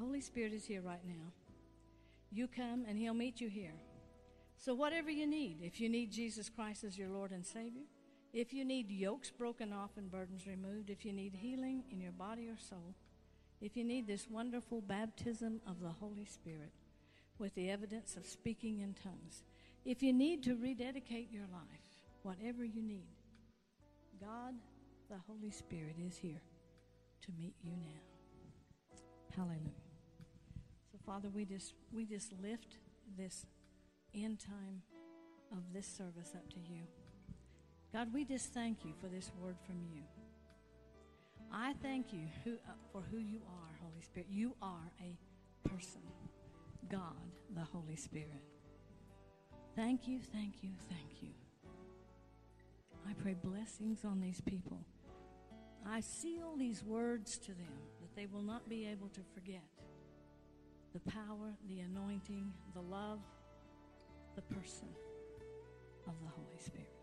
Holy Spirit is here right now. You come and He'll meet you here. So, whatever you need, if you need Jesus Christ as your Lord and Savior, if you need yokes broken off and burdens removed, if you need healing in your body or soul, if you need this wonderful baptism of the Holy Spirit with the evidence of speaking in tongues, if you need to rededicate your life, whatever you need, God, the Holy Spirit, is here to meet you now. Hallelujah. So, Father, we just we just lift this end time of this service up to you. God, we just thank you for this word from you. I thank you who, uh, for who you are, Holy Spirit. You are a person, God, the Holy Spirit. Thank you, thank you, thank you. I pray blessings on these people. I seal these words to them that they will not be able to forget the power, the anointing, the love, the person of the Holy Spirit.